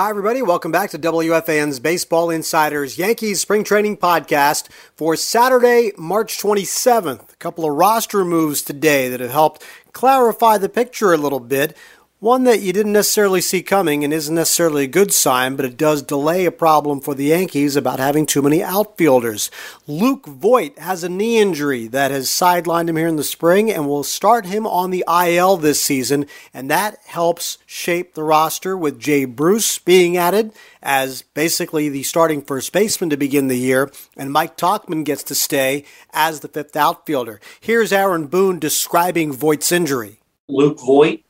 Hi, everybody. Welcome back to WFAN's Baseball Insiders Yankees Spring Training Podcast for Saturday, March 27th. A couple of roster moves today that have helped clarify the picture a little bit. One that you didn't necessarily see coming and isn't necessarily a good sign, but it does delay a problem for the Yankees about having too many outfielders. Luke Voit has a knee injury that has sidelined him here in the spring and will start him on the IL this season, and that helps shape the roster with Jay Bruce being added as basically the starting first baseman to begin the year, and Mike Tauchman gets to stay as the fifth outfielder. Here's Aaron Boone describing Voit's injury. Luke Voit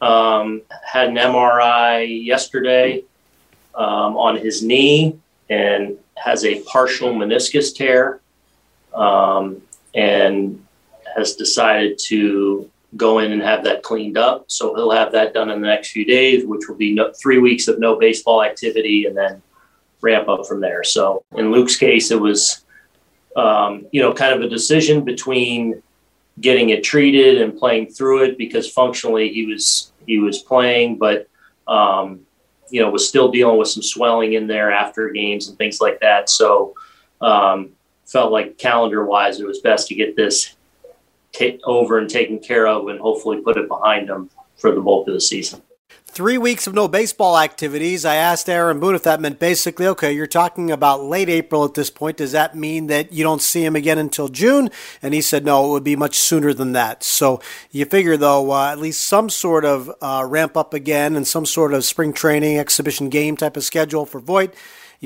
um, had an MRI yesterday um, on his knee and has a partial meniscus tear um, and has decided to go in and have that cleaned up. So he'll have that done in the next few days, which will be no, three weeks of no baseball activity and then ramp up from there. So in Luke's case, it was, um, you know, kind of a decision between getting it treated and playing through it because functionally he was he was playing, but um, you know was still dealing with some swelling in there after games and things like that. So um, felt like calendar wise it was best to get this t- over and taken care of and hopefully put it behind him for the bulk of the season three weeks of no baseball activities. I asked Aaron Boone if that meant basically, okay, you're talking about late April at this point. Does that mean that you don't see him again until June? And he said, no, it would be much sooner than that. So you figure, though, uh, at least some sort of uh, ramp up again and some sort of spring training exhibition game type of schedule for Voit.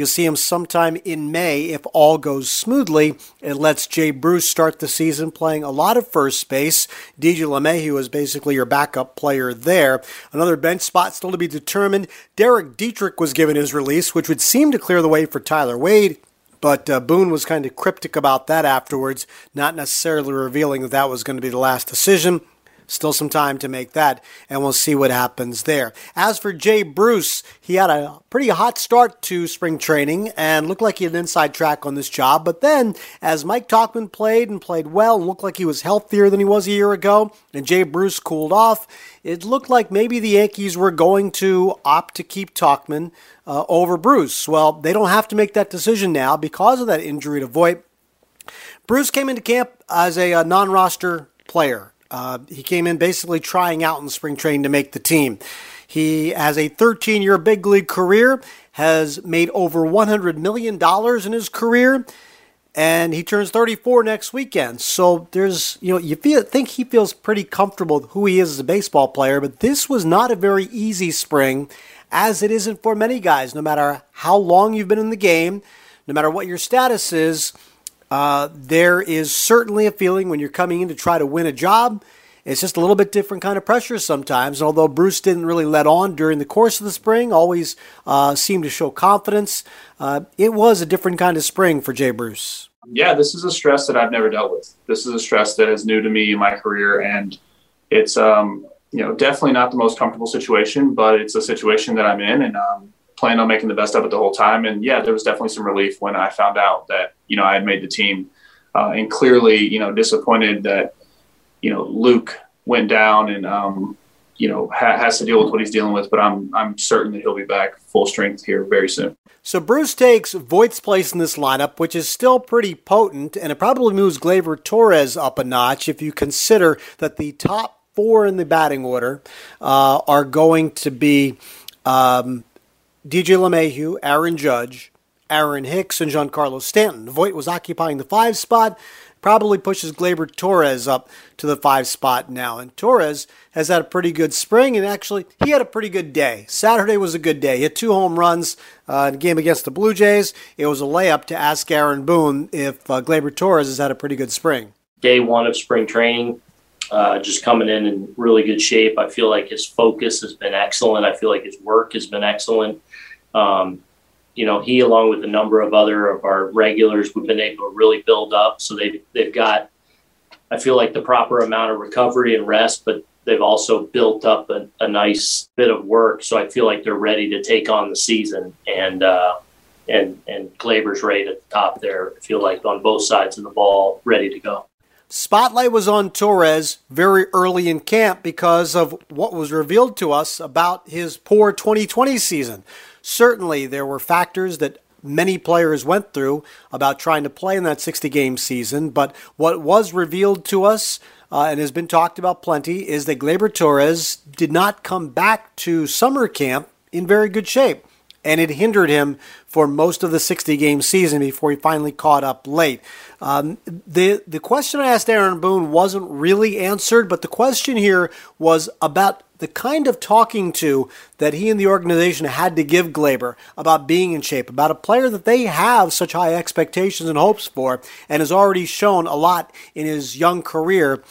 You'll see him sometime in May if all goes smoothly. It lets Jay Bruce start the season playing a lot of first base. DJ LeMahieu is basically your backup player there. Another bench spot still to be determined. Derek Dietrich was given his release, which would seem to clear the way for Tyler Wade. But uh, Boone was kind of cryptic about that afterwards, not necessarily revealing that that was going to be the last decision. Still some time to make that, and we'll see what happens there. As for Jay Bruce, he had a pretty hot start to spring training and looked like he had an inside track on this job. But then, as Mike Tauchman played and played well and looked like he was healthier than he was a year ago, and Jay Bruce cooled off, it looked like maybe the Yankees were going to opt to keep Tauchman uh, over Bruce. Well, they don't have to make that decision now because of that injury to Voit. Bruce came into camp as a, a non roster player. Uh, he came in basically trying out in spring training to make the team. He has a 13 year big league career, has made over $100 million in his career, and he turns 34 next weekend. So there's, you know, you feel, think he feels pretty comfortable with who he is as a baseball player, but this was not a very easy spring, as it isn't for many guys, no matter how long you've been in the game, no matter what your status is uh, there is certainly a feeling when you're coming in to try to win a job. It's just a little bit different kind of pressure sometimes. And although Bruce didn't really let on during the course of the spring, always uh, seemed to show confidence, uh, it was a different kind of spring for Jay Bruce. Yeah, this is a stress that I've never dealt with. This is a stress that is new to me in my career, and it's um, you know definitely not the most comfortable situation, but it's a situation that I'm in, and um, plan on making the best of it the whole time. And yeah, there was definitely some relief when I found out that you know I had made the team, uh, and clearly you know disappointed that you know Luke went down and um, you know ha- has to deal with what he's dealing with. But I'm I'm certain that he'll be back full strength here very soon. So Bruce takes Voit's place in this lineup, which is still pretty potent, and it probably moves Gleyber Torres up a notch if you consider that the top four in the batting order uh, are going to be um, DJ LeMahieu, Aaron Judge, Aaron Hicks, and Giancarlo Stanton. Voit was occupying the five spot. probably pushes Gleyber Torres up to the five spot now. And Torres has had a pretty good spring, and actually, he had a pretty good day. Saturday was a good day. He had two home runs uh, in a game against the Blue Jays. It was a layup to ask Aaron Boone if uh, Gleyber Torres has had a pretty good spring. Day one of spring training, uh, just coming in in really good shape. I feel like his focus has been excellent. I feel like his work has been excellent. Um, you know, he along with a number of other of our regulars, we've been able to really build up. So they've they've got, I feel like the proper amount of recovery and rest, but they've also built up a, a nice bit of work. So I feel like they're ready to take on the season. And uh, and and Gleyber's right at the top there. I feel like on both sides of the ball, ready to go. Spotlight was on Torres very early in camp because of what was revealed to us about his poor 2020 season. Certainly, there were factors that many players went through about trying to play in that 60 game season, but what was revealed to us uh, and has been talked about plenty is that Gleyber Torres did not come back to summer camp in very good shape and it hindered him for most of the 60 game season before he finally caught up late. Um, the, the question I asked Aaron Boone wasn't really answered, but the question here was about the kind of talking to that he and the organization had to give Gleyber about being in shape, about a player that they have such high expectations and hopes for, and has already shown a lot in his young career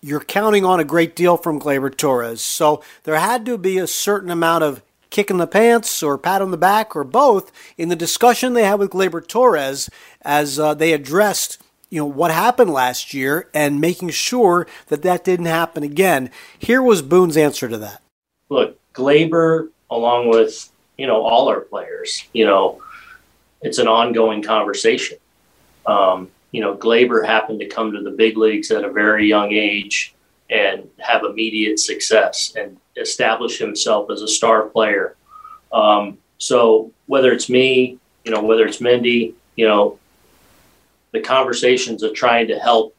you're counting on a great deal from Gleyber Torres. So there had to be a certain amount of kick in the pants or pat on the back or both in the discussion they had with Gleyber Torres as uh, they addressed you know what happened last year and making sure that that didn't happen again. Here was Boone's answer to that. Look, Gleyber, along with you know all our players, you know, it's an ongoing conversation. Um, you know, Gleyber happened to come to the big leagues at a very young age and have immediate success and establish himself as a star player. Um, so whether it's me, you know, whether it's Mindy, you know, the conversations of trying to help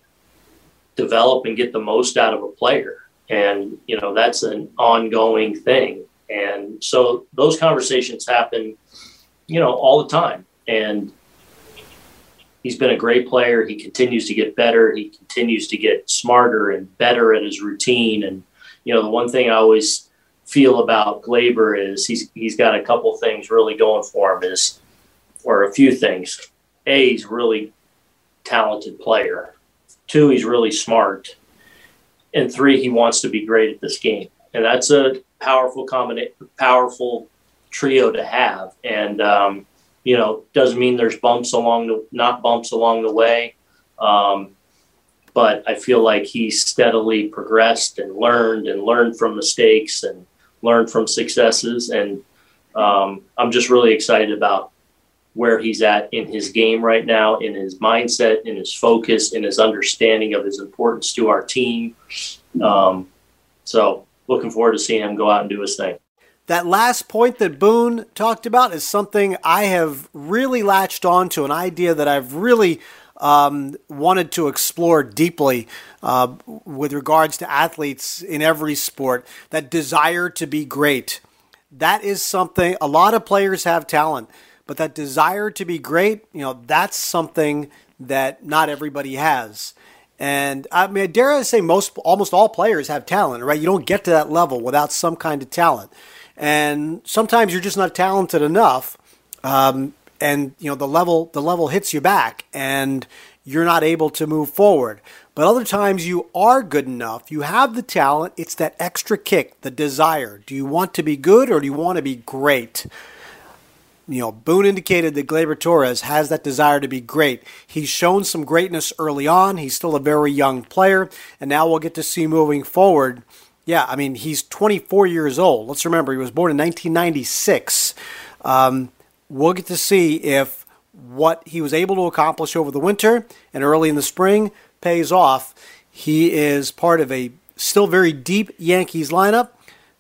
develop and get the most out of a player. And, you know, that's an ongoing thing. And so those conversations happen, you know, all the time. And he's been a great player. He continues to get better. He continues to get smarter and better at his routine. And, you know, the one thing I always feel about Gleyber is he's he's got a couple things really going for him is or a few things. A, he's really talented player. Two, he's really smart. And three, he wants to be great at this game. And that's a powerful combination powerful trio to have. And um, you know, doesn't mean there's bumps along the not bumps along the way. Um, but I feel like he's steadily progressed and learned and learned from mistakes and learned from successes. And um, I'm just really excited about where he's at in his game right now, in his mindset, in his focus, in his understanding of his importance to our team. Um, so looking forward to seeing him go out and do his thing. That last point that Boone talked about is something I have really latched on to, an idea that I've really um, wanted to explore deeply uh, with regards to athletes in every sport that desire to be great. That is something a lot of players have talent, but that desire to be great, you know, that's something that not everybody has. And I mean, dare I say, most almost all players have talent, right? You don't get to that level without some kind of talent, and sometimes you're just not talented enough. Um, and you know the level the level hits you back and you're not able to move forward. But other times you are good enough you have the talent it's that extra kick the desire. Do you want to be good or do you want to be great? You know boone indicated that gleyber torres has that desire to be great. He's shown some greatness early on. He's still a very young player and now we'll get to see moving forward yeah i mean he's 24 years old let's remember he was born in 1996 um, we'll get to see if what he was able to accomplish over the winter and early in the spring pays off. He is part of a still very deep Yankees lineup.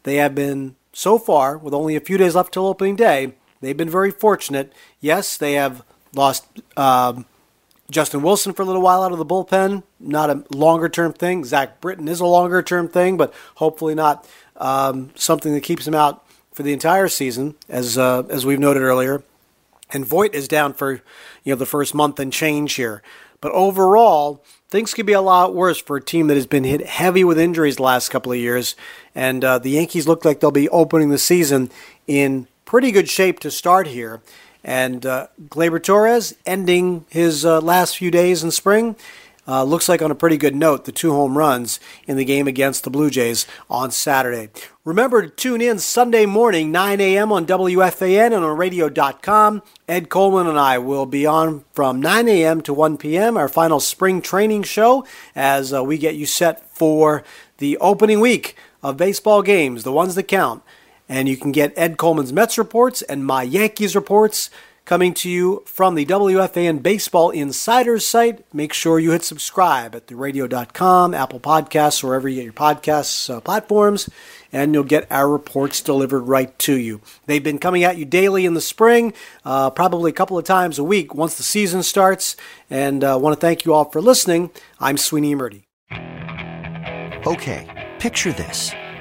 They have been, so far, with only a few days left till opening day, they've been very fortunate. Yes, they have lost um, Justin Wilson for a little while out of the bullpen. Not a longer term thing. Zach Britton is a longer term thing, but hopefully not um, something that keeps him out for the entire season, as uh, as we've noted earlier. And Voit is down for you know the first month and change here. But overall, things could be a lot worse for a team that has been hit heavy with injuries the last couple of years. And uh, the Yankees look like they'll be opening the season in pretty good shape to start here. And uh, Gleyber Torres ending his uh, last few days in spring. Uh, looks like on a pretty good note, the two home runs in the game against the Blue Jays on Saturday. Remember to tune in Sunday morning, 9 a.m. on WFAN and on radio.com. Ed Coleman and I will be on from 9 a.m. to 1 p.m., our final spring training show, as uh, we get you set for the opening week of baseball games, the ones that count. And you can get Ed Coleman's Mets reports and my Yankees reports coming to you from the WFAN Baseball Insiders site. Make sure you hit subscribe at theradio.com, Apple Podcasts, wherever you get your podcasts uh, platforms, and you'll get our reports delivered right to you. They've been coming at you daily in the spring, uh, probably a couple of times a week once the season starts, and I uh, want to thank you all for listening. I'm Sweeney Murti. Okay, picture this.